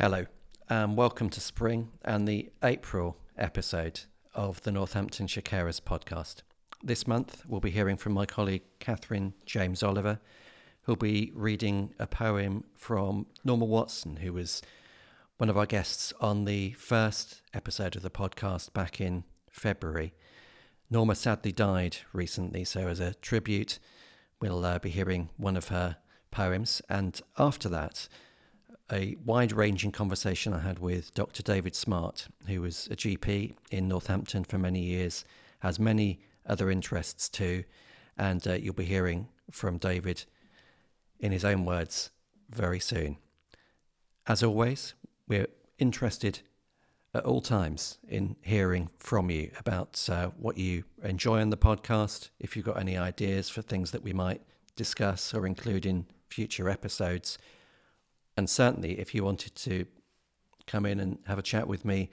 Hello, and welcome to spring and the April episode of the Northamptonshire Carers podcast. This month, we'll be hearing from my colleague Catherine James Oliver, who'll be reading a poem from Norma Watson, who was one of our guests on the first episode of the podcast back in February. Norma sadly died recently, so as a tribute, we'll uh, be hearing one of her poems. And after that, a wide ranging conversation I had with Dr. David Smart, who was a GP in Northampton for many years, has many other interests too. And uh, you'll be hearing from David in his own words very soon. As always, we're interested at all times in hearing from you about uh, what you enjoy on the podcast, if you've got any ideas for things that we might discuss or include in future episodes and certainly, if you wanted to come in and have a chat with me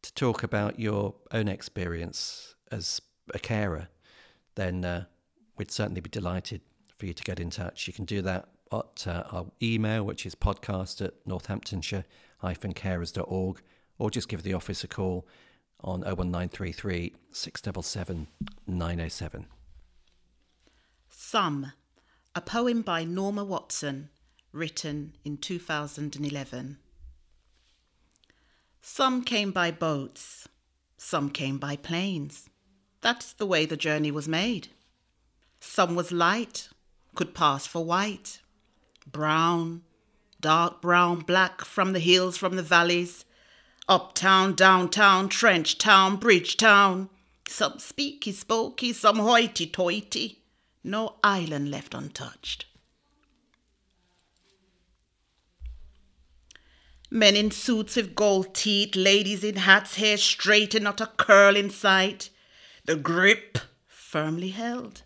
to talk about your own experience as a carer, then uh, we'd certainly be delighted for you to get in touch. You can do that at uh, our email, which is podcast at northamptonshire-carers.org, or just give the office a call on 01933 677 907. Some, a poem by Norma Watson written in 2011. Some came by boats, some came by planes. That's the way the journey was made. Some was light, could pass for white, brown, dark brown, black from the hills, from the valleys, uptown, downtown, trench town, bridge town. Some speaky, spoky, some hoity toity, no island left untouched. Men in suits with gold teeth, ladies in hats, hair straight and not a curl in sight. The grip firmly held.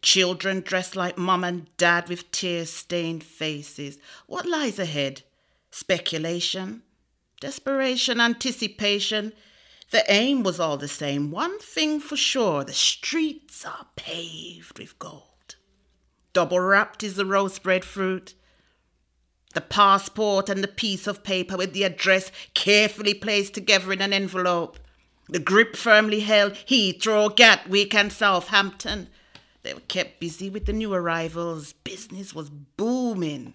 Children dressed like mum and dad with tear stained faces. What lies ahead? Speculation, desperation, anticipation. The aim was all the same. One thing for sure the streets are paved with gold. Double wrapped is the roast breadfruit the passport and the piece of paper with the address carefully placed together in an envelope. The grip firmly held Heathrow, Gatwick, and Southampton. They were kept busy with the new arrivals. Business was booming.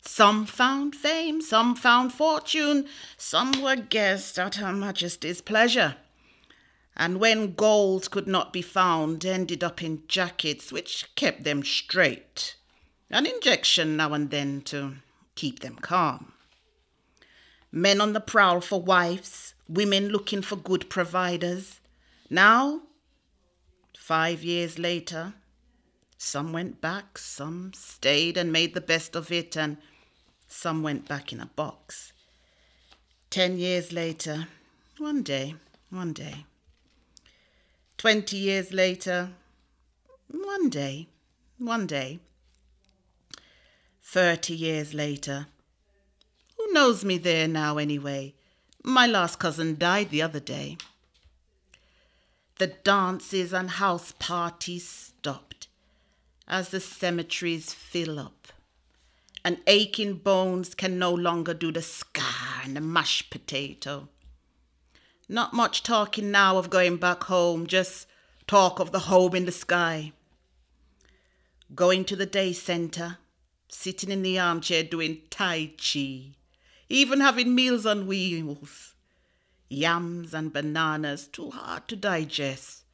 Some found fame, some found fortune, some were guests at Her Majesty's pleasure. And when gold could not be found, ended up in jackets which kept them straight an injection now and then to keep them calm. Men on the prowl for wives, women looking for good providers. Now, five years later, some went back, some stayed and made the best of it, and some went back in a box. Ten years later, one day, one day. Twenty years later, one day, one day. 30 years later. Who knows me there now, anyway? My last cousin died the other day. The dances and house parties stopped as the cemeteries fill up, and aching bones can no longer do the ska and the mashed potato. Not much talking now of going back home, just talk of the home in the sky. Going to the day centre, sitting in the armchair doing Tai Chi, even having meals on wheels. Yams and bananas, too hard to digest.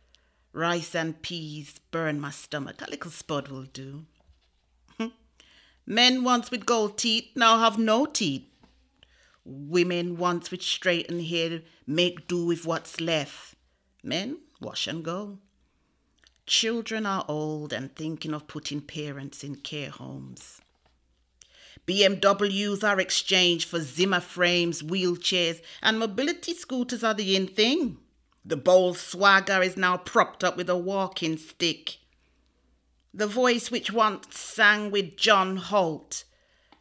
Rice and peas burn my stomach. A little spud will do. Hmm. Men once with gold teeth now have no teeth. Women once with straightened hair make do with what's left. Men wash and go. Children are old and thinking of putting parents in care homes. BMWs are exchanged for Zimmer frames, wheelchairs, and mobility scooters are the in thing. The bold swagger is now propped up with a walking stick. The voice which once sang with John Holt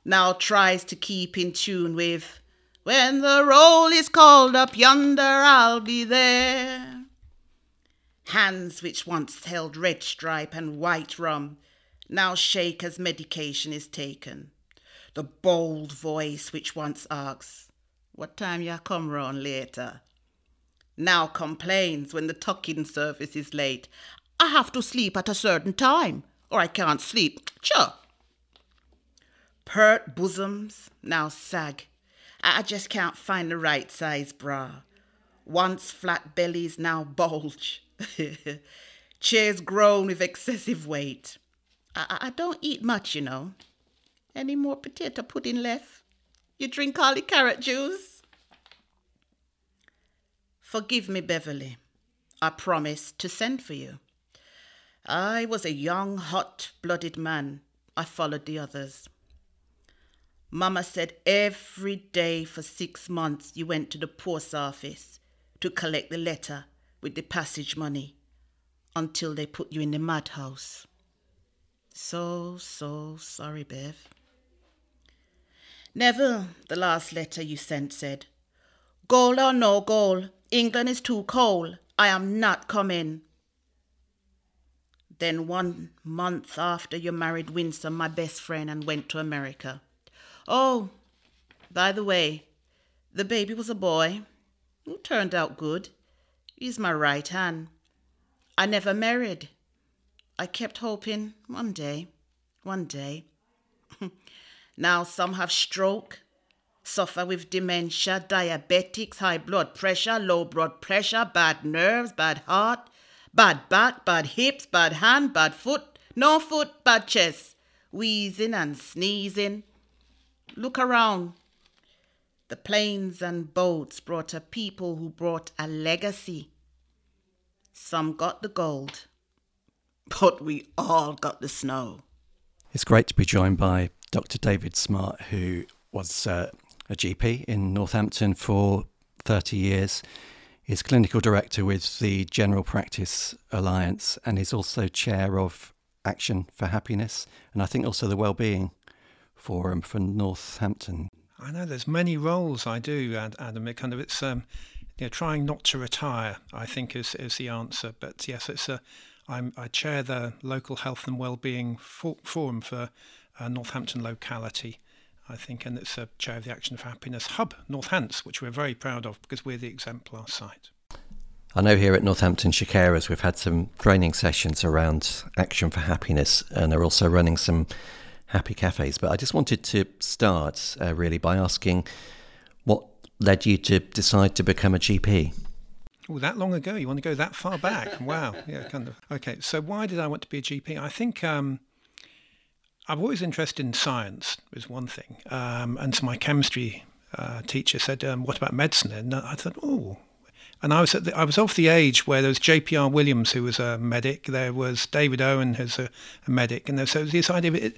now tries to keep in tune with When the roll is called up yonder, I'll be there. Hands which once held red stripe and white rum now shake as medication is taken. The bold voice which once asks, What time ya come round later? Now complains when the tucking service is late. I have to sleep at a certain time, or I can't sleep. Sure. Pert bosoms now sag. I just can't find the right size bra. Once flat bellies now bulge. Chairs groan with excessive weight. I, I don't eat much, you know. Any more potato pudding left? You drink all the carrot juice? Forgive me, Beverly. I promised to send for you. I was a young, hot blooded man. I followed the others. Mama said every day for six months you went to the post office to collect the letter with the passage money until they put you in the madhouse. So, so sorry, Bev. Neville, the last letter you sent said, Goal or no goal, England is too cold. I am not coming. Then one month after you married Winston, my best friend, and went to America. Oh, by the way, the baby was a boy. It turned out good. He's my right hand. I never married. I kept hoping one day, one day. now some have stroke, suffer with dementia, diabetics, high blood pressure, low blood pressure, bad nerves, bad heart, bad back, bad hips, bad hand, bad foot, no foot, bad chest, wheezing and sneezing. Look around. The planes and boats brought a people who brought a legacy. Some got the gold, but we all got the snow. It's great to be joined by Dr. David Smart, who was uh, a GP in Northampton for 30 years. is clinical director with the General Practice Alliance and is also chair of Action for Happiness and I think also the Wellbeing Forum for Northampton. I know there's many roles I do, Adam. It kind of it's um, you know, trying not to retire. I think is is the answer. But yes, it's a. I'm, I chair the local health and wellbeing for, forum for uh, Northampton locality. I think, and it's a chair of the Action for Happiness Hub, Northants, which we're very proud of because we're the exemplar site. I know here at Northampton Carers we've had some training sessions around Action for Happiness and are also running some happy cafes. But I just wanted to start uh, really by asking what led you to decide to become a GP? Oh, that long ago? You want to go that far back? wow. Yeah, kind of. Okay, so why did I want to be a GP? I think um, I've always interested in science, is one thing. Um, and so my chemistry uh, teacher said, um, What about medicine? And I thought, Oh, and I was the, I was of the age where there was J.P.R. Williams, who was a medic. There was David Owen, who's a, a medic, and there, so this idea of it,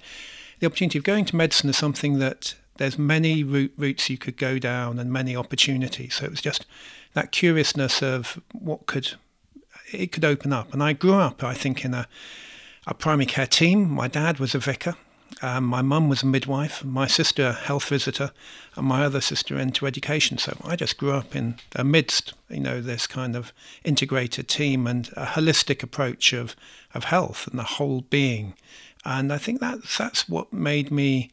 the opportunity of going to medicine is something that there's many route, routes you could go down and many opportunities. So it was just that curiousness of what could it could open up. And I grew up, I think, in a, a primary care team. My dad was a vicar. Um, my mum was a midwife, my sister a health visitor, and my other sister into education. So I just grew up in amidst, you know, this kind of integrated team and a holistic approach of, of health and the whole being. And I think that's that's what made me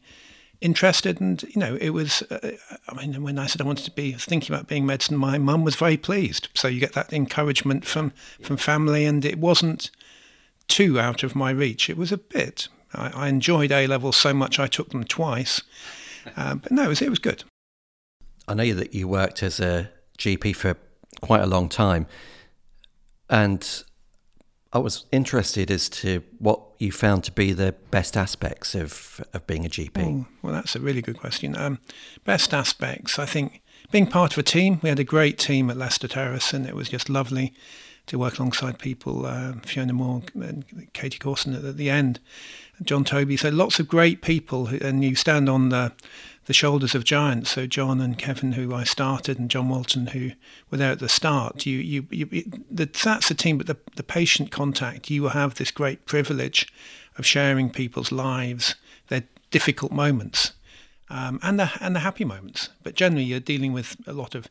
interested and you know it was uh, i mean when i said i wanted to be thinking about being medicine my mum was very pleased so you get that encouragement from from family and it wasn't too out of my reach it was a bit i, I enjoyed a levels so much i took them twice uh, but no it was, it was good i know that you worked as a gp for quite a long time and I was interested as to what you found to be the best aspects of, of being a GP. Oh, well, that's a really good question. Um, best aspects, I think, being part of a team. We had a great team at Leicester Terrace, and it was just lovely to work alongside people, uh, Fiona Moore and Katie Corson at, at the end, John Toby. So lots of great people, and you stand on the the shoulders of giants. So John and Kevin, who I started, and John Walton, who were there at the start. You, you, you the, that's the team, but the, the patient contact. You have this great privilege of sharing people's lives, their difficult moments, um, and the and the happy moments. But generally, you're dealing with a lot of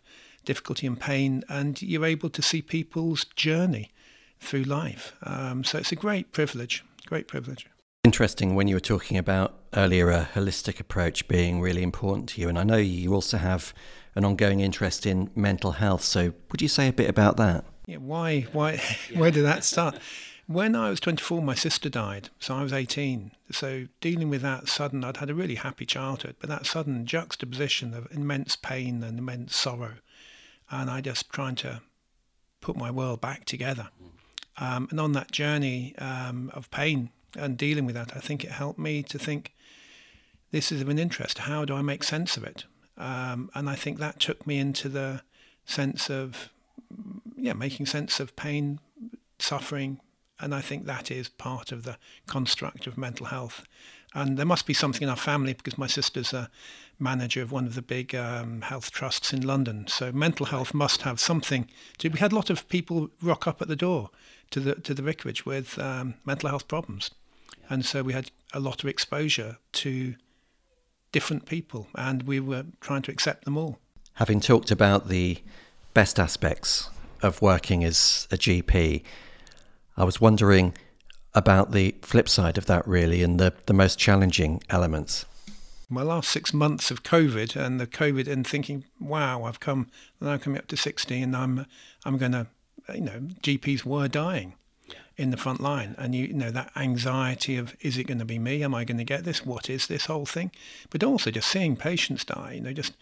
difficulty and pain, and you're able to see people's journey through life. Um, so it's a great privilege, great privilege. Interesting when you were talking about earlier a holistic approach being really important to you, and I know you also have an ongoing interest in mental health. So, would you say a bit about that? Yeah, why? Why? Where did that start? When I was 24, my sister died, so I was 18. So dealing with that sudden, I'd had a really happy childhood, but that sudden juxtaposition of immense pain and immense sorrow, and I just trying to put my world back together. Um, and on that journey um, of pain and dealing with that, I think it helped me to think this is of an interest. How do I make sense of it? Um, and I think that took me into the sense of, yeah, making sense of pain, suffering, and I think that is part of the construct of mental health. And there must be something in our family because my sister's a manager of one of the big um, health trusts in London. So mental health must have something. To, we had a lot of people rock up at the door to the to the vicarage with um, mental health problems, and so we had a lot of exposure to different people, and we were trying to accept them all. Having talked about the best aspects of working as a GP, I was wondering about the flip side of that, really, and the, the most challenging elements. My last six months of COVID and the COVID and thinking, wow, I've come now coming up to sixty, and I'm I'm going to, you know, GPs were dying in the front line. And you, you, know that anxiety of is it going to be me? Am i going to get this? What is this whole thing? But also just seeing patients die you know just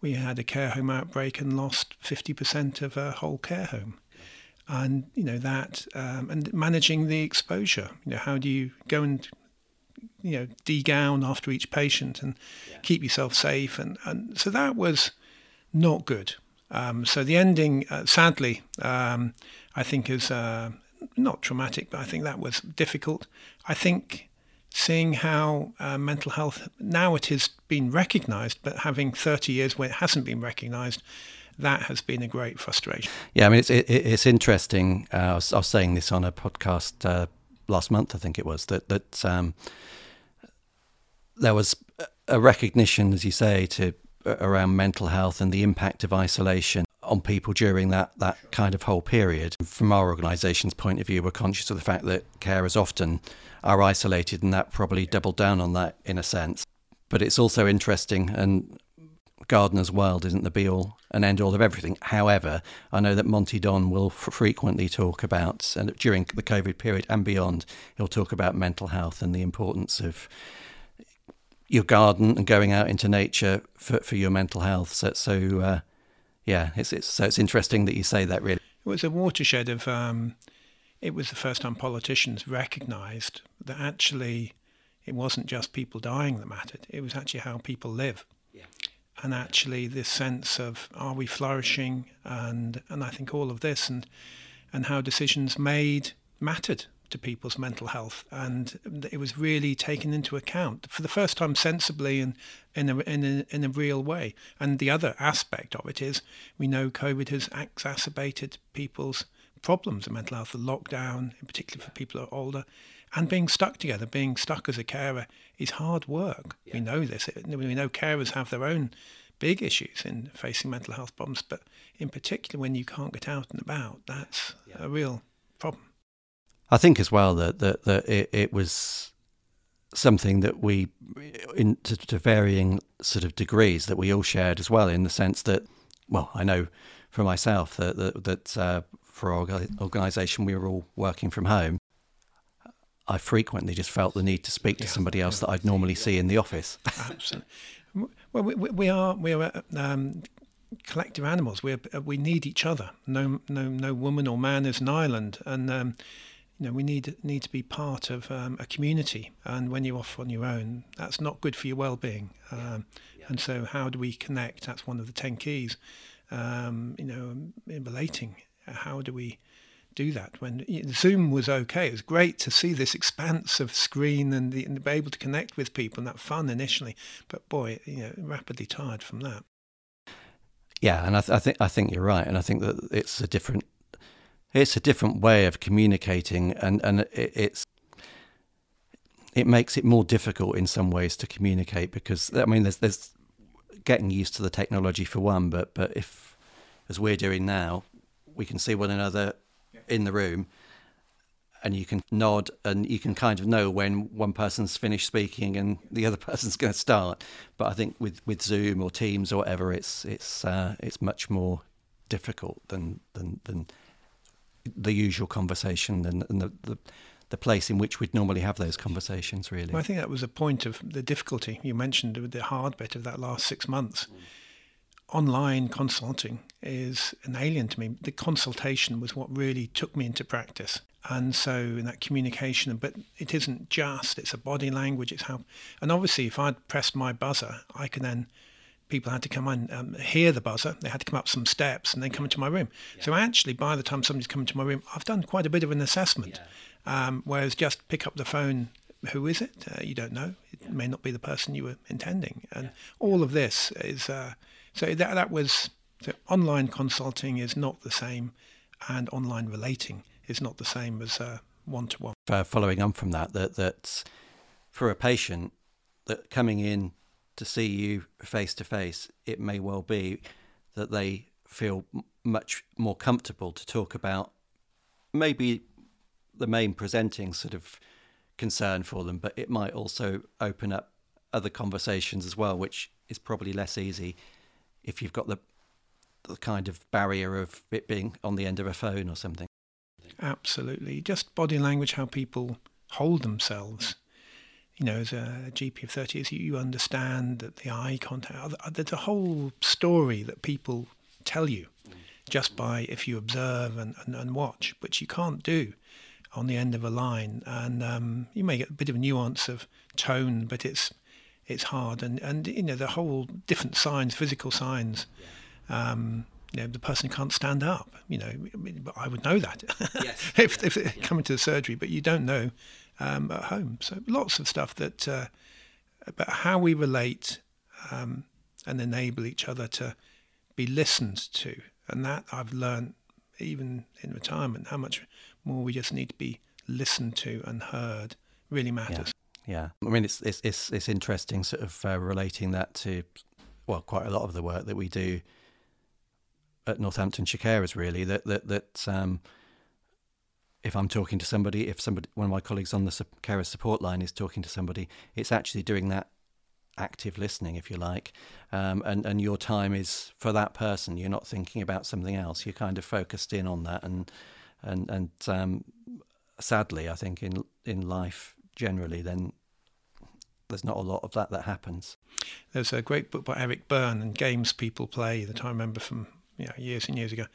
we had a care home outbreak and lost 50% of a whole care home. And you know that um, and managing the exposure you know how do you go and you know degown after each patient and yeah. keep yourself safe and and so that was not good um, so the ending uh, sadly um, I think is uh, not traumatic, but I think that was difficult. I think seeing how uh, mental health now it has been recognised, but having 30 years where it hasn't been recognised, that has been a great frustration. Yeah, I mean, it's it, it's interesting. Uh, I, was, I, was, saying this on a podcast uh, last month, I think it was that that um, there was a recognition, as you say, to around mental health and the impact of isolation on people during that, that kind of whole period. From our organisation's point of view, we're conscious of the fact that carers often are isolated, and that probably doubled down on that in a sense. But it's also interesting, and Gardeners' World isn't the be all and end all of everything. However, I know that Monty Don will f- frequently talk about, and during the COVID period and beyond, he'll talk about mental health and the importance of your garden and going out into nature for, for your mental health. So, so uh, yeah, it's, it's so it's interesting that you say that. Really, it was a watershed of. Um, it was the first time politicians recognised that actually it wasn't just people dying that mattered. It was actually how people live. Yeah. And actually, this sense of are we flourishing, and and I think all of this, and and how decisions made mattered to people's mental health, and it was really taken into account for the first time sensibly and in a, in a, in a real way. And the other aspect of it is we know COVID has exacerbated people's problems of mental health, the lockdown, in particular for people who are older, and being stuck together, being stuck as a carer is hard work. Yeah. We know this. We know carers have their own big issues in facing mental health problems, but in particular when you can't get out and about, that's yeah. a real problem. I think as well that that, that it, it was something that we, in to, to, varying sort of degrees, that we all shared as well. In the sense that, well, I know for myself that that, that uh, for our organisation we were all working from home. I frequently just felt the need to speak to yeah, somebody else that I'd normally see in the office. Absolutely. Well, we, we are we are um, collective animals. We we need each other. No no no woman or man is an island, and um, you know, we need need to be part of um, a community, and when you're off on your own, that's not good for your well-being. Um, yeah. And so, how do we connect? That's one of the ten keys. Um, you know, in relating, how do we do that? When Zoom was okay, it was great to see this expanse of screen and, the, and be able to connect with people and that fun initially. But boy, you know, rapidly tired from that. Yeah, and I, th- I think I think you're right, and I think that it's a different it's a different way of communicating, and and it, it's it makes it more difficult in some ways to communicate because I mean there's there's getting used to the technology for one, but but if as we're doing now, we can see one another in the room, and you can nod and you can kind of know when one person's finished speaking and the other person's going to start. But I think with, with Zoom or Teams or whatever, it's it's uh, it's much more difficult than than, than the usual conversation and, and the, the the place in which we'd normally have those conversations, really. Well, I think that was a point of the difficulty you mentioned, with the hard bit of that last six months. Mm. Online consulting is an alien to me. The consultation was what really took me into practice. And so in that communication, but it isn't just, it's a body language, it's how, and obviously if I'd pressed my buzzer, I could then people had to come and um, hear the buzzer. They had to come up some steps and then come into my room. Yeah. So actually, by the time somebody's come into my room, I've done quite a bit of an assessment. Yeah. Um, whereas just pick up the phone, who is it? Uh, you don't know. It yeah. may not be the person you were intending. And all of this is uh, so that that was so online consulting is not the same, and online relating is not the same as one to one. Following on from that, that that for a patient that coming in to see you face to face, it may well be that they feel much more comfortable to talk about maybe the main presenting sort of concern for them, but it might also open up other conversations as well, which is probably less easy if you've got the the kind of barrier of it being on the end of a phone or something. Absolutely, just body language, how people hold themselves. You know, as a GP of thirty years, you understand that the eye contact. There's a whole story that people tell you just by if you observe and, and, and watch, which you can't do on the end of a line, and um, you may get a bit of nuance of tone, but it's it's hard, and and you know the whole different signs, physical signs. Um, you know, the person can't stand up. You know, but I would know that yes. if, if yeah. coming to the surgery, but you don't know um, at home. So lots of stuff that, uh, but how we relate um, and enable each other to be listened to, and that I've learned even in retirement how much more we just need to be listened to and heard really matters. Yeah, yeah. I mean, it's it's it's, it's interesting, sort of uh, relating that to well, quite a lot of the work that we do at Northamptonshire Carers, really. That that that um, if I'm talking to somebody, if somebody, one of my colleagues on the carer support line is talking to somebody, it's actually doing that active listening, if you like, um, and and your time is for that person. You're not thinking about something else. You're kind of focused in on that, and and and um, sadly, I think in in life generally, then there's not a lot of that that happens. There's a great book by Eric Berne and games people play that I remember from you know, years and years ago,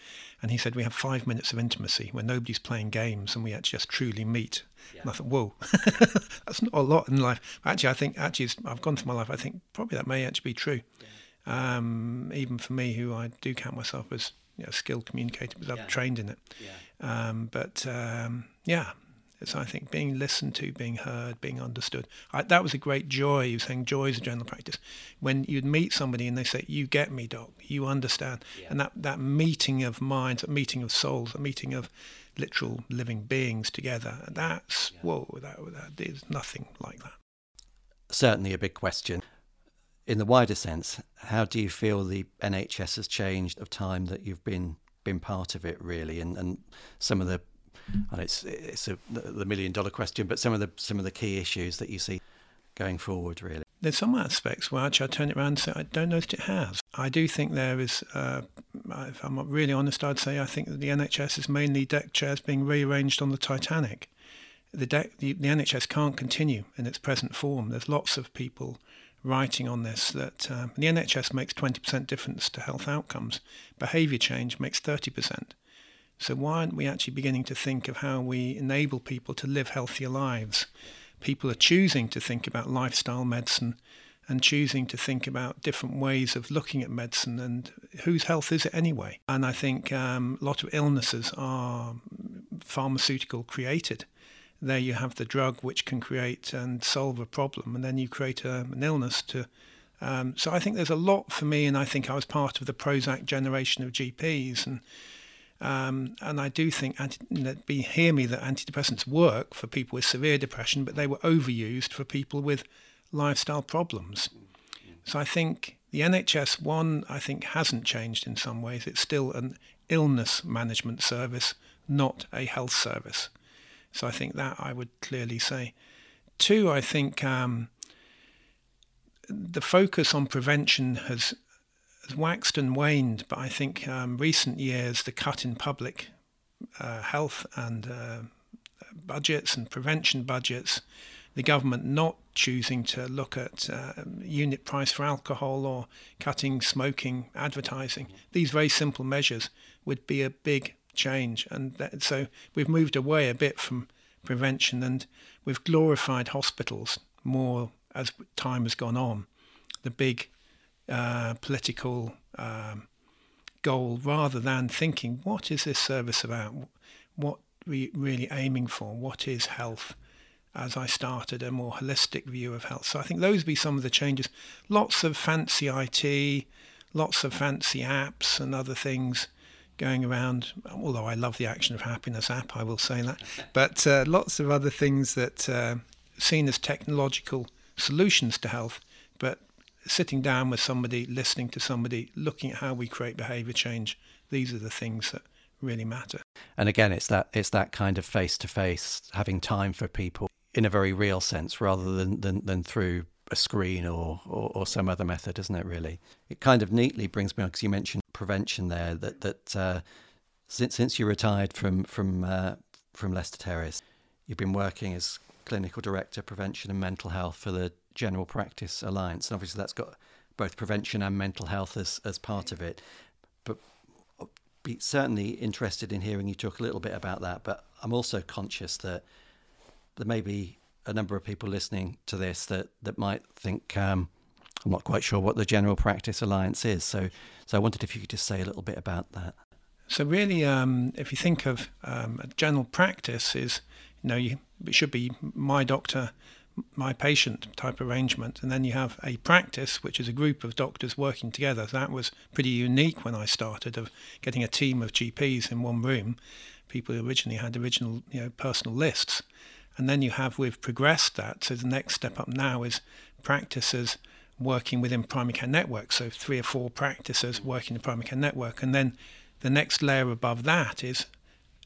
and he said we have five minutes of intimacy where nobody's playing games and we actually just truly meet. Yeah. And I thought, whoa, that's not a lot in life. Actually, I think actually I've gone through my life. I think probably that may actually be true. Yeah. Um, even for me, who I do count myself as you know, skilled communicator because I've trained in it. Um, but um, yeah, it's I think being listened to, being heard, being understood. I, that was a great joy. You were saying joy is a general practice. When you'd meet somebody and they say, "You get me, doc. You understand," yeah. and that that meeting of minds, a meeting of souls, a meeting of literal living beings together. That's yeah. whoa. That, that is nothing like that. Certainly a big question. In the wider sense, how do you feel the NHS has changed of time that you've been been part of it really, and and some of the and it's it's a, the million dollar question, but some of the some of the key issues that you see going forward, really. There's some aspects where I turn it around and say I don't know if it has. I do think there is. Uh, if I'm really honest, I'd say I think that the NHS is mainly deck chairs being rearranged on the Titanic. The, deck, the, the NHS can't continue in its present form. There's lots of people writing on this that um, the NHS makes 20% difference to health outcomes. Behaviour change makes 30%. So why aren't we actually beginning to think of how we enable people to live healthier lives? People are choosing to think about lifestyle medicine and choosing to think about different ways of looking at medicine and whose health is it anyway? And I think um, a lot of illnesses are pharmaceutical created there you have the drug which can create and solve a problem, and then you create a, um, an illness to. Um, so I think there's a lot for me, and I think I was part of the Prozac generation of GPs, and um, and I do think anti, be hear me that antidepressants work for people with severe depression, but they were overused for people with lifestyle problems. So I think the NHS one I think hasn't changed in some ways. It's still an illness management service, not a health service. So I think that I would clearly say. Two, I think um, the focus on prevention has, has, waxed and waned, but I think um, recent years the cut in public uh, health and uh, budgets and prevention budgets, the government not choosing to look at uh, unit price for alcohol or cutting smoking advertising. These very simple measures would be a big change. And that, so we've moved away a bit from prevention and we've glorified hospitals more as time has gone on. The big uh, political um, goal rather than thinking, what is this service about? What we really aiming for? What is health? As I started a more holistic view of health. So I think those would be some of the changes. Lots of fancy IT, lots of fancy apps and other things going around. Although I love the Action of Happiness app, I will say that. But uh, lots of other things that uh, seen as technological solutions to health, but sitting down with somebody, listening to somebody, looking at how we create behaviour change. These are the things that really matter. And again, it's that it's that kind of face to face, having time for people in a very real sense, rather than than, than through a screen or, or, or some other method, isn't it? Really, it kind of neatly brings me on because you mentioned prevention there. That that uh, since since you retired from from uh, from Leicester Terrace, you've been working as clinical director prevention and mental health for the General Practice Alliance, and obviously that's got both prevention and mental health as as part of it. But be certainly interested in hearing you talk a little bit about that. But I'm also conscious that there may be a number of people listening to this that that might think um, I'm not quite sure what the General Practice Alliance is. So, so I wondered if you could just say a little bit about that. So really, um, if you think of um, a general practice, is you know you, it should be my doctor, my patient type arrangement, and then you have a practice, which is a group of doctors working together. That was pretty unique when I started of getting a team of GPs in one room. People who originally had original you know personal lists, and then you have we've progressed that. So the next step up now is practices working within primary care network. So three or four practices working in the primary care network, and then the next layer above that is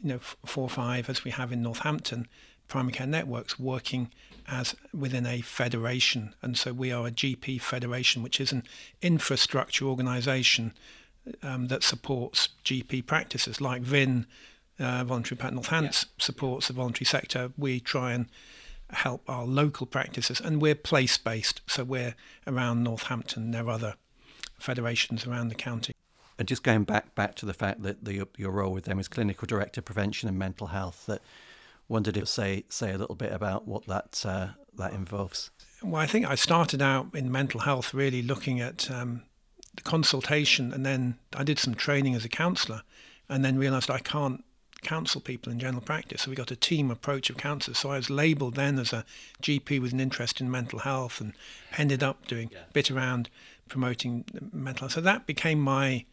you know four or five as we have in Northampton primary care networks working as within a federation. And so we are a GP federation, which is an infrastructure organisation um, that supports GP practices like VIN, uh, Voluntary Impact Northants yeah. supports the voluntary sector. We try and help our local practices, and we're place based, so we're around Northampton. There are other federations around the county. And just going back back to the fact that the, your role with them is clinical director, prevention and mental health. That wondered if say say a little bit about what that uh, that involves. Well, I think I started out in mental health really looking at um, the consultation, and then I did some training as a counsellor, and then realised I can't counsel people in general practice. So we got a team approach of counsellors. So I was labelled then as a GP with an interest in mental health, and ended up doing yeah. a bit around promoting mental health. So that became my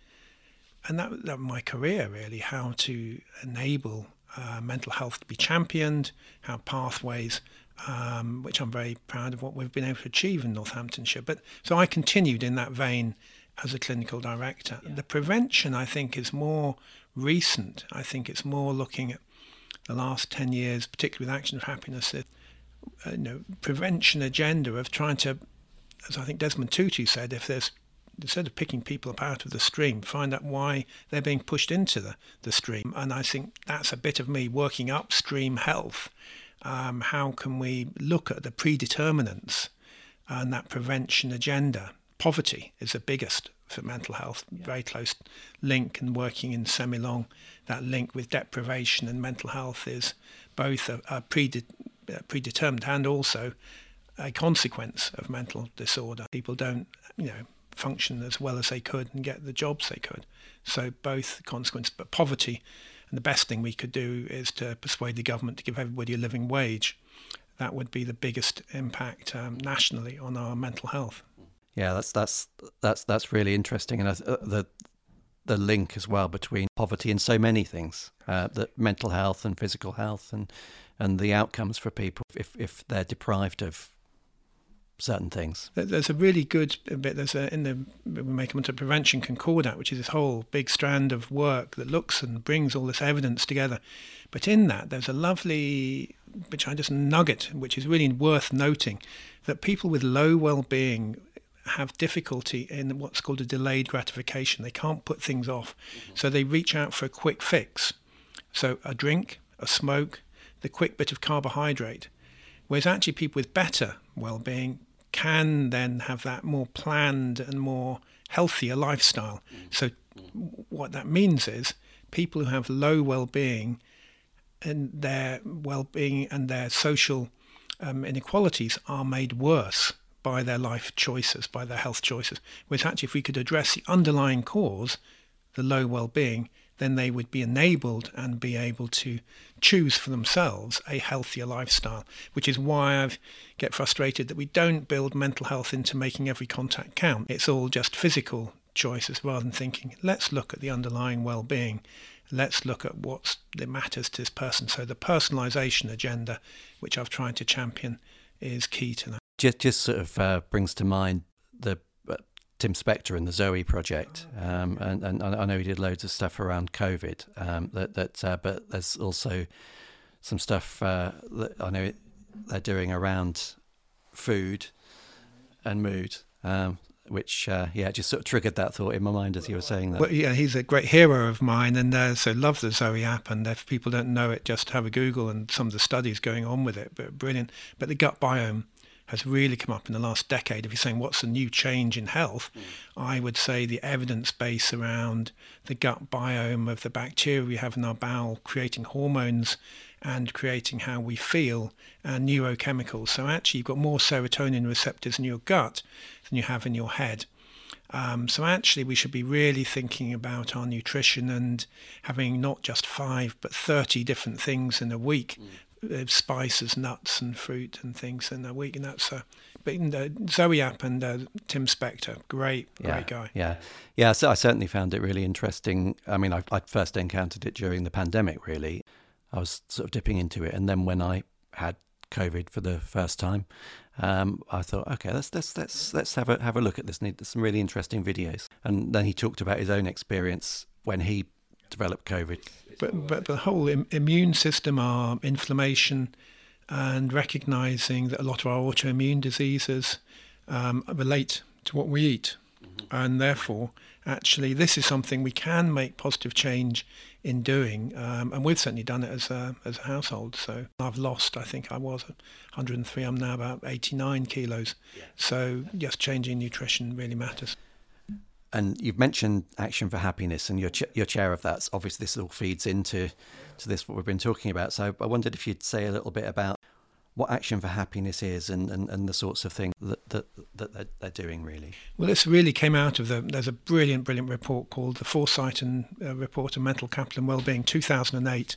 and that, that my career really, how to enable uh, mental health to be championed, how pathways, um, which I'm very proud of what we've been able to achieve in Northamptonshire. But so I continued in that vein as a clinical director. Yeah. The prevention, I think, is more recent. I think it's more looking at the last 10 years, particularly with Action of Happiness, uh, you know, prevention agenda of trying to, as I think Desmond Tutu said, if there's instead of picking people up out of the stream, find out why they're being pushed into the, the stream. And I think that's a bit of me working upstream health. Um, how can we look at the predeterminants and that prevention agenda? Poverty is the biggest for mental health, yeah. very close link, and working in Semilong, that link with deprivation and mental health is both a, a prede- predetermined and also a consequence of mental disorder. People don't, you know, function as well as they could and get the jobs they could. So both consequences, but poverty, and the best thing we could do is to persuade the government to give everybody a living wage. That would be the biggest impact um, nationally on our mental health. Yeah, that's that's that's that's really interesting, and uh, the the link as well between poverty and so many things, uh, that mental health and physical health, and and the outcomes for people if if they're deprived of certain things. There's a really good bit. There's a in the we make them into prevention concordat, which is this whole big strand of work that looks and brings all this evidence together. But in that, there's a lovely, which I just nugget, which is really worth noting, that people with low well-being have difficulty in what's called a delayed gratification. They can't put things off, mm-hmm. so they reach out for a quick fix. So a drink, a smoke, the quick bit of carbohydrate. Whereas actually people with better well-being can then have that more planned and more healthier lifestyle. Mm. So what that means is people who have low well-being and their well-being and their social um, inequalities are made worse by their life choices, by their health choices. Whereas actually, if we could address the underlying cause, the low well-being, then they would be enabled and be able to choose for themselves a healthier lifestyle, which is why I get frustrated that we don't build mental health into making every contact count. It's all just physical choices rather than thinking, let's look at the underlying well-being. Let's look at what matters to this person. So the personalisation agenda, which I've tried to champion, is key to that. Just, just sort of uh, brings to mind the Tim Spector and the Zoe project, um, and, and I know he did loads of stuff around COVID. Um, that that, uh, but there's also some stuff uh, that I know they're doing around food and mood. Um, which uh, yeah just sort of triggered that thought in my mind as you were saying that. Well, yeah, he's a great hero of mine, and uh, so love the Zoe app. And if people don't know it, just have a Google and some of the studies going on with it. But brilliant. But the gut biome has really come up in the last decade. If you're saying what's the new change in health, mm. I would say the evidence base around the gut biome of the bacteria we have in our bowel creating hormones and creating how we feel and neurochemicals. So actually, you've got more serotonin receptors in your gut than you have in your head. Um, so actually, we should be really thinking about our nutrition and having not just five but 30 different things in a week mm spices, nuts, and fruit and things in a week, and that's a but uh, Zoe App and uh, Tim Spector, great, yeah, great guy. Yeah, yeah. So I certainly found it really interesting. I mean, I, I first encountered it during the pandemic. Really, I was sort of dipping into it, and then when I had COVID for the first time, um, I thought, okay, let's let's let's let's have a have a look at this. And There's some really interesting videos, and then he talked about his own experience when he developed COVID but, but the whole Im- immune system, our inflammation, and recognizing that a lot of our autoimmune diseases um, relate to what we eat. Mm-hmm. And therefore, actually, this is something we can make positive change in doing. Um, and we've certainly done it as a, as a household. So I've lost, I think I was 103, I'm now about 89 kilos. Yeah. So just changing nutrition really matters. And you've mentioned Action for Happiness, and your ch- your chair of that. Obviously, this all feeds into to this what we've been talking about. So I wondered if you'd say a little bit about what Action for Happiness is and, and, and the sorts of things that, that, that they're, doing, really. Well, this really came out of the. There's a brilliant, brilliant report called the Foresight and uh, Report on Mental Capital and Wellbeing, 2008.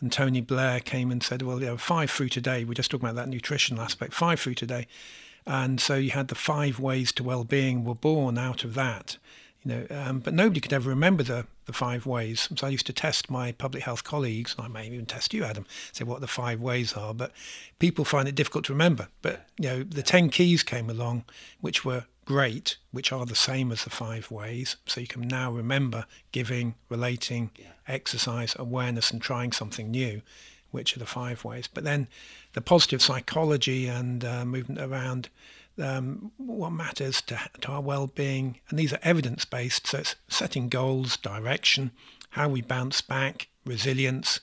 And Tony Blair came and said, well, you know, five fruit a day. We're just talking about that nutritional aspect. Five fruit a day and so you had the five ways to well-being were born out of that you know um, but nobody could ever remember the, the five ways. So i used to test my public health colleagues and i may even test you adam say what the five ways are but people find it difficult to remember. But you know the 10 keys came along which were great which are the same as the five ways. So you can now remember giving relating yeah. exercise awareness and trying something new which are the five ways. But then the positive psychology and uh, movement around um, what matters to, to our well-being, and these are evidence-based. So it's setting goals, direction, how we bounce back, resilience,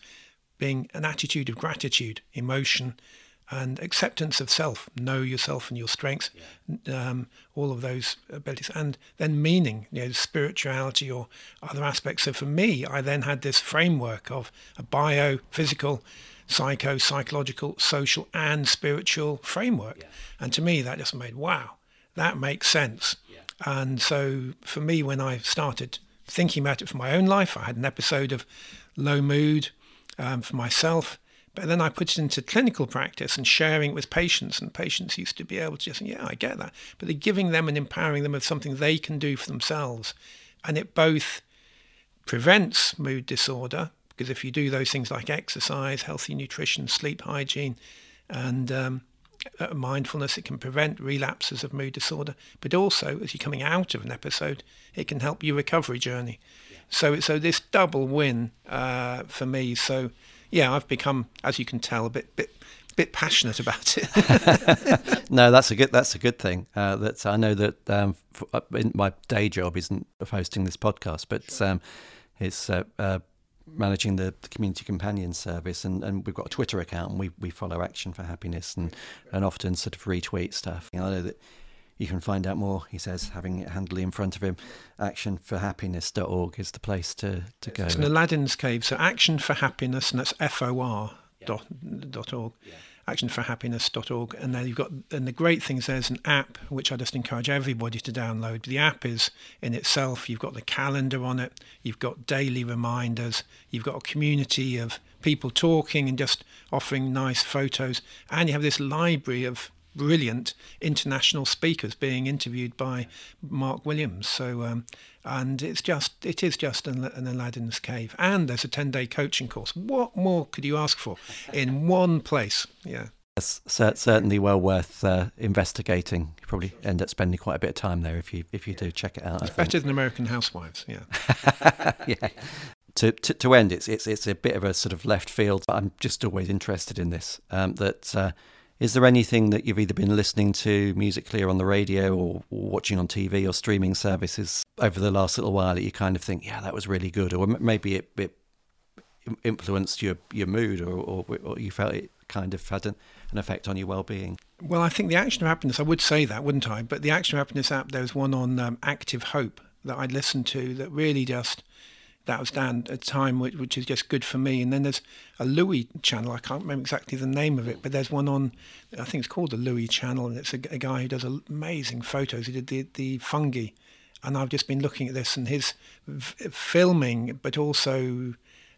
being an attitude of gratitude, emotion, and acceptance of self, know yourself and your strengths, yeah. um, all of those abilities, and then meaning, you know, spirituality or other aspects. So for me, I then had this framework of a bio, physical, psycho, psychological, social, and spiritual framework. Yeah. And to me, that just made wow, that makes sense. Yeah. And so for me, when I started thinking about it for my own life, I had an episode of low mood um, for myself but then I put it into clinical practice and sharing it with patients, and patients used to be able to just, yeah, I get that. But they're giving them and empowering them of something they can do for themselves. And it both prevents mood disorder, because if you do those things like exercise, healthy nutrition, sleep hygiene, and um, uh, mindfulness. It can prevent relapses of mood disorder, but also as you're coming out of an episode, it can help your recovery journey. Yeah. So, so this double win uh, for me. So, yeah, I've become, as you can tell, a bit bit bit passionate about it. no, that's a good that's a good thing. Uh, that I know that um, uh, my day job isn't hosting this podcast, but um, it's uh, uh, managing the, the, community companion service, and, and we've got a Twitter account, and we, we follow Action for Happiness, and and often sort of retweet stuff. You know, I know that you can find out more, he says, having it handily in front of him. Actionforhappiness.org is the place to, to go. It's an Aladdin's Cave. So Action for Happiness, and that's F O R dot, dot org. Yeah. Actionforhappiness.org, and then you've got and the great thing is there's an app which I just encourage everybody to download. The app is in itself you've got the calendar on it, you've got daily reminders, you've got a community of people talking and just offering nice photos, and you have this library of brilliant international speakers being interviewed by Mark Williams. So, um, and it's just it is just an, an Aladdin's cave, and there's a ten day coaching course. What more could you ask for in one place? Yeah. It's certainly well worth uh, investigating. You probably end up spending quite a bit of time there if you if you do check it out. It's better than American Housewives, yeah. yeah. To, to, to end, it's it's it's a bit of a sort of left field, but I'm just always interested in this. Um, that uh, is there anything that you've either been listening to musically or on the radio or, watching on TV or streaming services over the last little while that you kind of think, yeah, that was really good, or maybe it, it influenced your your mood, or, or, or you felt it kind of had an, an effect on your well-being? Well, I think the Action of Happiness, I would say that, wouldn't I? But the Action of Happiness app, there's one on um, Active Hope that I listened to that really just that was down at a time which, which is just good for me. And then there's a Louis channel. I can't remember exactly the name of it, but there's one on, I think it's called the Louis channel, and it's a, a guy who does amazing photos. He did the, the fungi. And I've just been looking at this and his v- filming, but also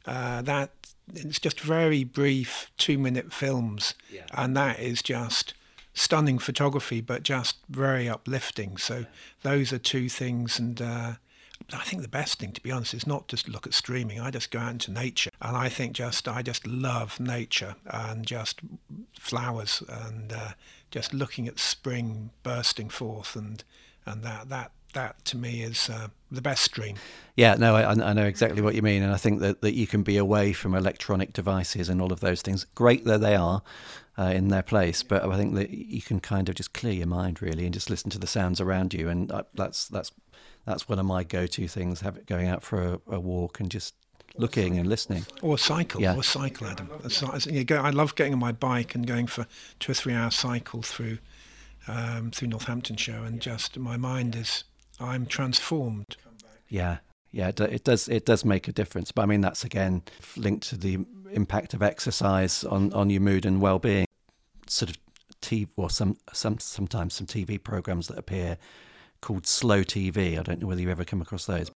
uh, that it's just very brief two minute films. Yeah. And that is just stunning photography, but just very uplifting. So those are two things. And, uh, I think the best thing, to be honest, is not just look at streaming. I just go out into nature, and I think just I just love nature and just flowers and uh, just looking at spring bursting forth, and and that that that to me is uh, the best stream. Yeah, no, I, I, know exactly what you mean, and I think that, that you can be away from electronic devices and all of those things. Great that they are uh, in their place, but I think that you can kind of just clear your mind really and just listen to the sounds around you, and uh, that's that's that's one of my go-to things. Have it going out for a, a walk and just looking and listening. Or cycle, yeah. or cycle, Adam. I love getting on my bike and going for two or three hour cycle through um, through Northamptonshire, and just my mind is I'm transformed. Yeah, yeah, it does. It does make a difference. But I mean, that's again linked to the impact of exercise on, on your mood and well being. Sort of TV, or some some sometimes some TV programs that appear called Slow TV. I don't know whether you ever come across those,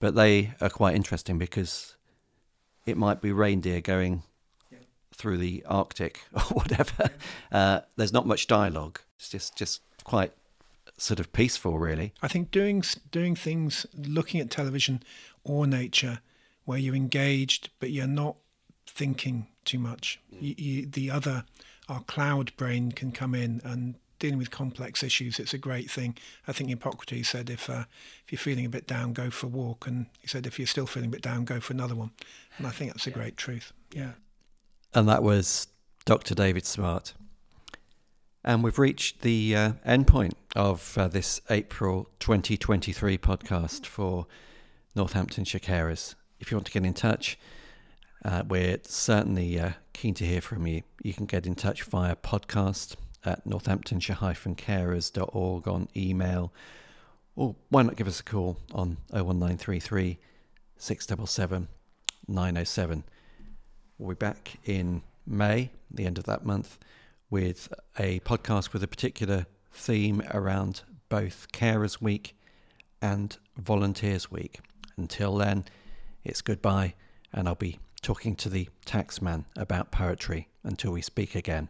but they are quite interesting because it might be reindeer going through the Arctic or whatever. Uh, there's not much dialogue. It's just just quite sort of peaceful, really. I think doing doing things, looking at television or nature, where you're engaged but you're not thinking too much. You, you, the other, our cloud brain can come in and dealing with complex issues, it's a great thing. I think Hippocrates said if uh, if you're feeling a bit down, go for a walk, and he said if you're still feeling a bit down, go for another one. And I think that's a great truth. Yeah. And that was Dr. David Smart. And we've reached the uh, end point of uh, this April 2023 podcast for Northamptonshire Carers. If you want to get in touch, uh, we're certainly uh, keen to hear from you. You can get in touch via podcast at northamptonshire-carers.org on email, or why not give us a call on 01933 677 907. We'll be back in May, the end of that month, with a podcast with a particular theme around both Carers Week and Volunteers Week. Until then, it's goodbye, and I'll be talking to the taxman about poetry until we speak again.